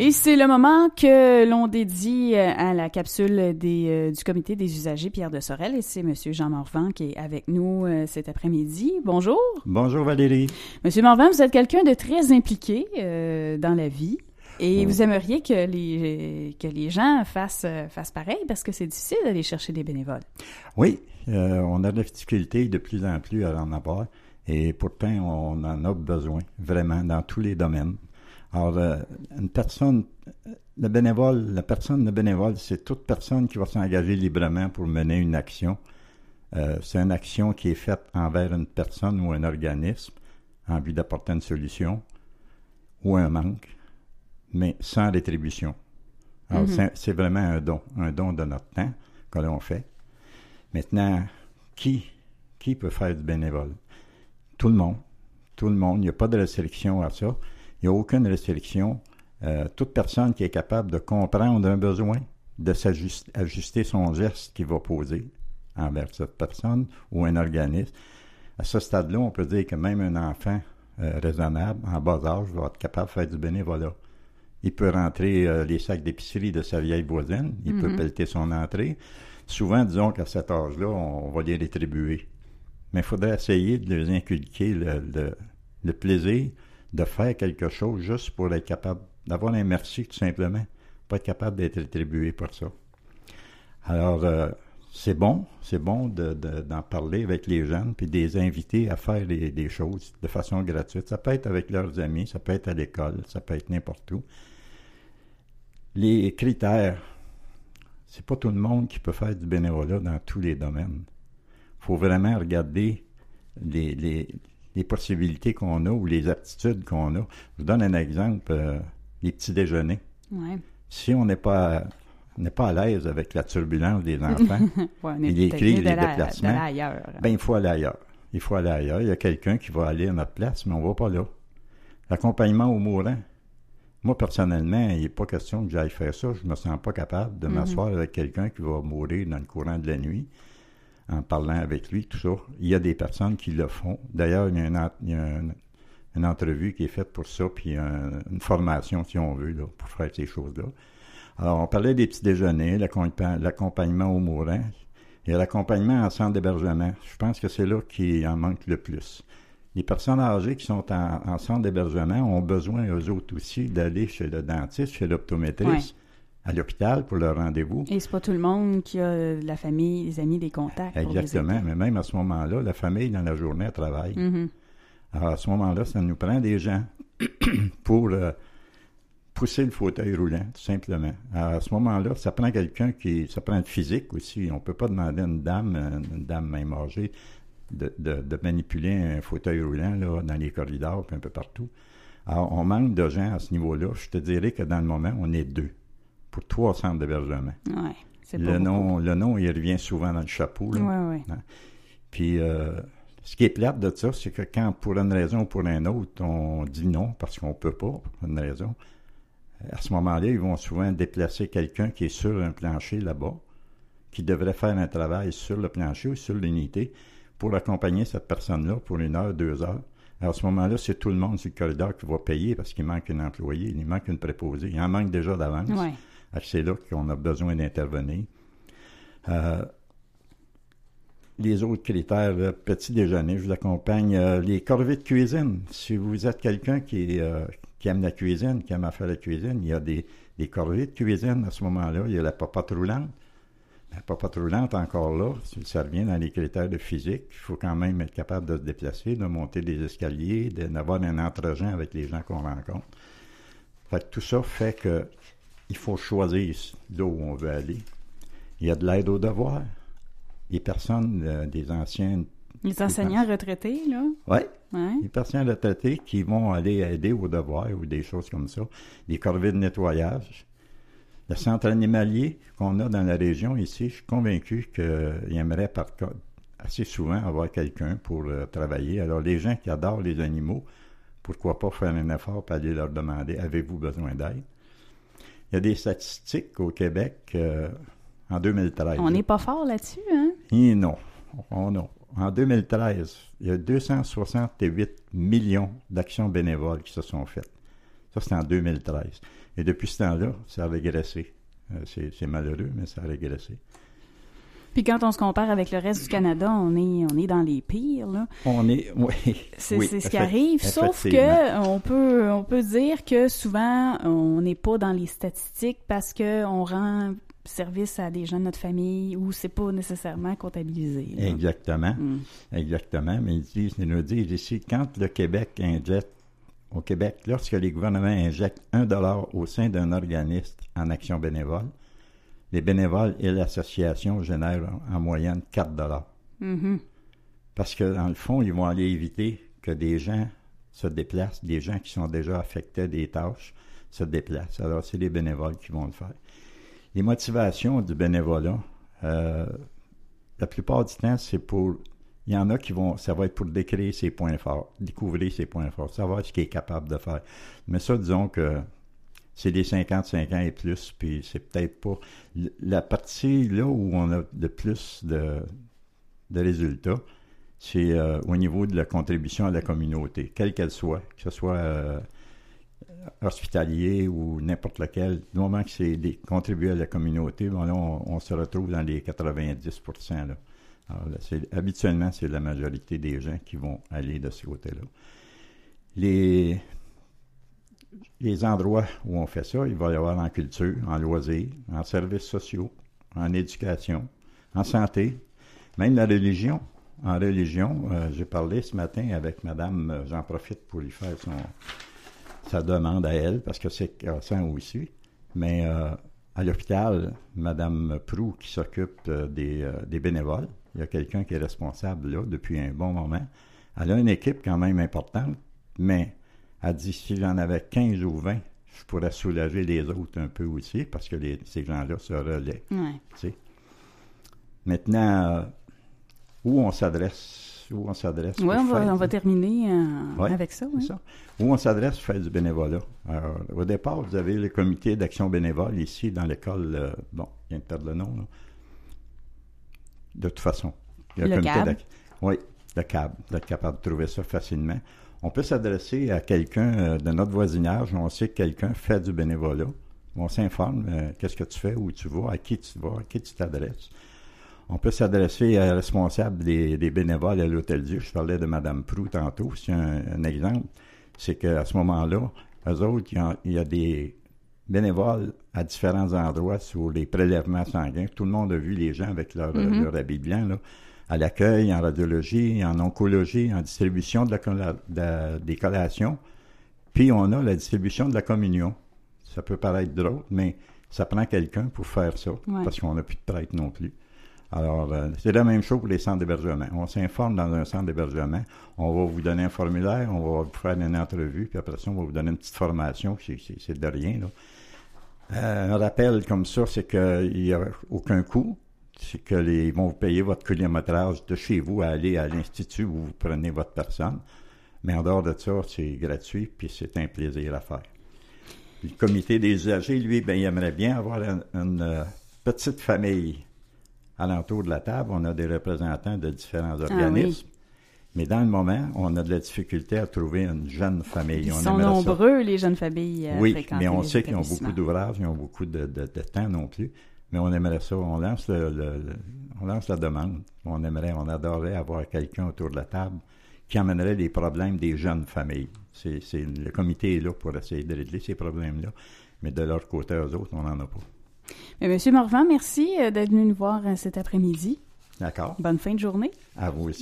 Et c'est le moment que l'on dédie euh, à la capsule des, euh, du comité des usagers Pierre de Sorel et c'est M. Jean Morvan qui est avec nous euh, cet après-midi. Bonjour. Bonjour Valérie. Monsieur Morvan, vous êtes quelqu'un de très impliqué dans la vie. Et vous aimeriez que les, que les gens fassent, fassent pareil parce que c'est difficile d'aller chercher des bénévoles. Oui, on a de la difficulté de plus en plus à en avoir et pourtant on en a besoin vraiment dans tous les domaines. Alors, euh, une personne, le bénévole, la personne de bénévole, c'est toute personne qui va s'engager librement pour mener une action. Euh, c'est une action qui est faite envers une personne ou un organisme en vue d'apporter une solution ou un manque, mais sans rétribution. Alors, mm-hmm. c'est vraiment un don, un don de notre temps que l'on fait. Maintenant, qui, qui peut faire du bénévole? Tout le monde. Tout le monde. Il n'y a pas de restriction à ça. Il n'y a aucune restriction. Euh, toute personne qui est capable de comprendre un besoin, de s'ajuster son geste qu'il va poser envers cette personne ou un organisme. À ce stade-là, on peut dire que même un enfant euh, raisonnable, en bas âge, va être capable de faire du bénévolat. Il peut rentrer euh, les sacs d'épicerie de sa vieille voisine, il peut mm-hmm. pelleter son entrée. Souvent, disons qu'à cet âge-là, on, va les rétribuer. Mais il faudrait essayer de les inculquer le plaisir, de faire quelque chose juste pour être capable d'avoir un merci, tout simplement, pas être capable d'être rétribué pour ça. Alors, euh, c'est bon, c'est bon d'en de, parler avec les jeunes, puis de les inviter à faire des, choses de façon gratuite. Ça peut être avec leurs amis, ça peut être à l'école, ça peut être n'importe où. Les critères, c'est pas tout le monde qui peut faire du bénévolat dans tous les domaines. Il faut vraiment regarder les possibilités qu'on a ou les aptitudes qu'on a. Je vous donne un exemple, euh, les petits déjeuners. Si on n'est pas n'est pas à l'aise avec la turbulence des enfants, et les cris, les déplacements, ben, il faut aller ailleurs. Il faut aller ailleurs. Il y a quelqu'un qui va aller à notre place, mais on ne va pas là. L'accompagnement au mourant. Moi, personnellement, il n'est pas question que j'aille faire ça. Je ne me sens pas capable de mm-hmm. m'asseoir avec quelqu'un qui va mourir dans le courant de la nuit en parlant avec lui, tout ça. Il y a des personnes qui le font. D'ailleurs, il y a, une, entrevue qui est faite pour ça, puis une formation, si on veut, pour faire ces choses-là. Alors, on parlait des petits déjeuners, l'accompagnement au mourant. et l'accompagnement en centre d'hébergement. Je pense que c'est là qu'il en manque le plus. Les personnes âgées qui sont en, centre d'hébergement ont besoin, eux autres aussi, d'aller chez le dentiste, chez l'optométriste à l'hôpital pour leur rendez-vous. Et c'est pas tout le monde qui a la famille, les amis, des contacts. Exactement, mais même à ce moment-là, la famille dans la journée travaille. Mm-hmm. Alors à ce moment-là, ça nous prend des gens pour euh, pousser le fauteuil roulant, tout simplement. Alors, à ce moment-là, ça prend quelqu'un qui, ça prend le physique aussi. On peut pas demander à une dame, une dame même âgée, de, de, manipuler un fauteuil roulant là, dans les corridors, puis un peu partout. Alors, on manque de gens à ce niveau-là. Je te dirais que dans le moment, on est deux pour trois centres d'hébergement. Ouais, c'est le nom, le nom, il revient souvent dans le chapeau. Là. Ouais, hein? Puis, euh, ce qui est plate de ça, c'est que quand, pour une raison ou pour une autre, on dit non parce qu'on peut pas, pour une raison, à ce moment-là, ils vont souvent déplacer quelqu'un qui est sur un plancher là-bas, qui devrait faire un travail sur le plancher ou sur l'unité pour accompagner cette personne-là pour une heure, deux heures. Alors, à ce moment-là, c'est tout le monde sur le corridor qui va payer parce qu'il manque un employé, il manque une préposée. Il en manque déjà d'avance. Ouais c'est là qu'on a besoin d'intervenir. Euh, les autres critères, petit déjeuner, je vous accompagne. Euh, les corvées de cuisine, si vous êtes quelqu'un qui, euh, aime la cuisine, qui aime faire la cuisine, il y a des, corvées de cuisine à ce moment-là. Il y a la popote roulante. La popote roulante, encore là, ça revient dans les critères de physique. Il faut quand même être capable de se déplacer, de monter des escaliers, d'avoir un entre avec les gens qu'on rencontre. Fait tout ça fait que il faut choisir là où on veut aller. Il y a de l'aide aux devoirs. Les personnes, euh, des anciens... Les enseignants retraités, là? Oui. Ouais. Les personnes retraitées qui vont aller aider aux devoirs ou des choses comme ça. Des corvées de nettoyage. Le centre animalier qu'on a dans la région ici, je suis convaincu qu'il aimerait par assez souvent avoir quelqu'un pour euh, travailler. Alors, les gens qui adorent les animaux, pourquoi pas faire un effort pour aller leur demander avez-vous besoin d'aide? Il y a des statistiques au Québec euh, en 2013. On n'est pas fort là-dessus, hein? non. En 2013, il y a 268 millions d'actions bénévoles qui se sont faites. Ça, c'était en 2013. Et depuis ce temps-là, ça a régressé. Euh, c'est malheureux, mais ça a régressé. Puis quand on se compare avec le reste du Canada, on est, on est dans les pires. Là. On est, oui. C'est ce qui arrive, sauf que on peut, on peut dire que souvent, on n'est pas dans les statistiques parce qu'on rend service à des gens de notre famille ou c'est pas nécessairement comptabilisé. Exactement. Mm. Exactement. Mais ils, disent, ils nous disent ici, quand le Québec injecte au Québec, lorsque les gouvernements injectent un dollar au sein d'un organisme en action bénévole, les bénévoles et l'association génèrent en moyenne 4 dollars. Mm-hmm. Parce que, dans le fond, ils vont aller éviter que des gens se déplacent, des gens qui sont déjà affectés des tâches se déplacent. Alors, c'est les bénévoles qui vont le faire. Les motivations du bénévolat, euh, la plupart du temps, c'est pour. Il y en a qui vont. Ça va être pour décrire ses points forts, découvrir ses points forts, savoir ce qu'il est capable de faire. Mais ça, disons que c'est des 55 ans et plus, puis c'est peut-être pas. La partie là où on a le plus de, résultats, c'est euh, au niveau de la contribution à la communauté, quelle qu'elle soit, que ce soit euh, hospitalier ou n'importe lequel, du moment que c'est contribuer à la communauté, bon, là, on, se retrouve dans les 90% là. habituellement, c'est la majorité des gens qui vont aller de ce côté-là. Les, les endroits où on fait ça, il va y avoir en culture, en loisirs, en services sociaux, en éducation, en santé, même la religion. En religion, euh, j'ai parlé ce matin avec Madame, euh, j'en profite pour lui faire son, sa demande à elle, parce que c'est croissant aussi. Mais euh, à l'hôpital, Mme Prou, qui s'occupe des, des, bénévoles, il y a quelqu'un qui est responsable là depuis un bon moment. Elle a une équipe quand même importante, mais elle dit si j'en avais 15 ou 20, je pourrais soulager les autres un peu aussi, parce que ces gens-là se relaient. Maintenant, où on s'adresse où on s'adresse. Oui, on, va, terminer euh, avec ça, Où on s'adresse faire du bénévolat. au départ, vous avez le comité d'action bénévole ici dans l'école. Euh, bon, je viens de perdre le nom. De toute façon. Il y a le, CAB. Oui, d'être capable de trouver ça facilement. On peut s'adresser à quelqu'un euh, de notre voisinage. On sait que quelqu'un fait du bénévolat. On s'informe, qu'est-ce que tu fais, où tu vas, à qui tu vas, à qui tu t'adresses. On peut s'adresser à la responsable des, bénévoles à l'Hôtel Dieu. Je parlais de Mme Prou tantôt. C'est un, exemple. C'est qu'à ce moment-là, eux autres, il y, a, des bénévoles à différents endroits sur les prélèvements sanguins. Tout le monde a vu les gens avec leur, mm-hmm. habit blanc, là, à l'accueil, en radiologie, en oncologie, en distribution de la, des collations. Puis on a la distribution de la communion. Ça peut paraître drôle, mais ça prend quelqu'un pour faire ça, parce qu'on n'a plus de prêtre non plus. Alors, euh, c'est la même chose pour les centres d'hébergement. On s'informe dans un centre d'hébergement, on va vous donner un formulaire, on va vous faire une entrevue, puis après ça, on va vous donner une petite formation, c'est de rien. Là. Euh, un rappel comme ça, c'est qu'il n'y a aucun coût. C'est qu'ils vont vous payer votre kilométrage de chez vous à aller à l'Institut où vous prenez votre personne. Mais en dehors de ça, c'est gratuit, puis c'est un plaisir à faire. le comité des usagers, lui, ben, il aimerait bien avoir une euh, petite famille alentour de la table, on a des représentants de différents ah organismes. Mais dans le moment, on a de la difficulté à trouver une jeune famille. Ils sont nombreux, les jeunes familles. oui, mais on sait qu'ils ont beaucoup d'ouvrages, ils ont beaucoup de, temps non plus. Mais on aimerait ça. On lance, le, on lance la demande. On aimerait, on adorerait avoir quelqu'un autour de la table qui amènerait les problèmes des jeunes familles. C'est, le comité est là pour essayer de régler ces problèmes-là. Mais de leur côté, eux autres, on n'en a pas. Monsieur Morvan, merci euh, d'être venu nous voir euh, cet après-midi. D'accord. Bonne fin de journée. À vous aussi.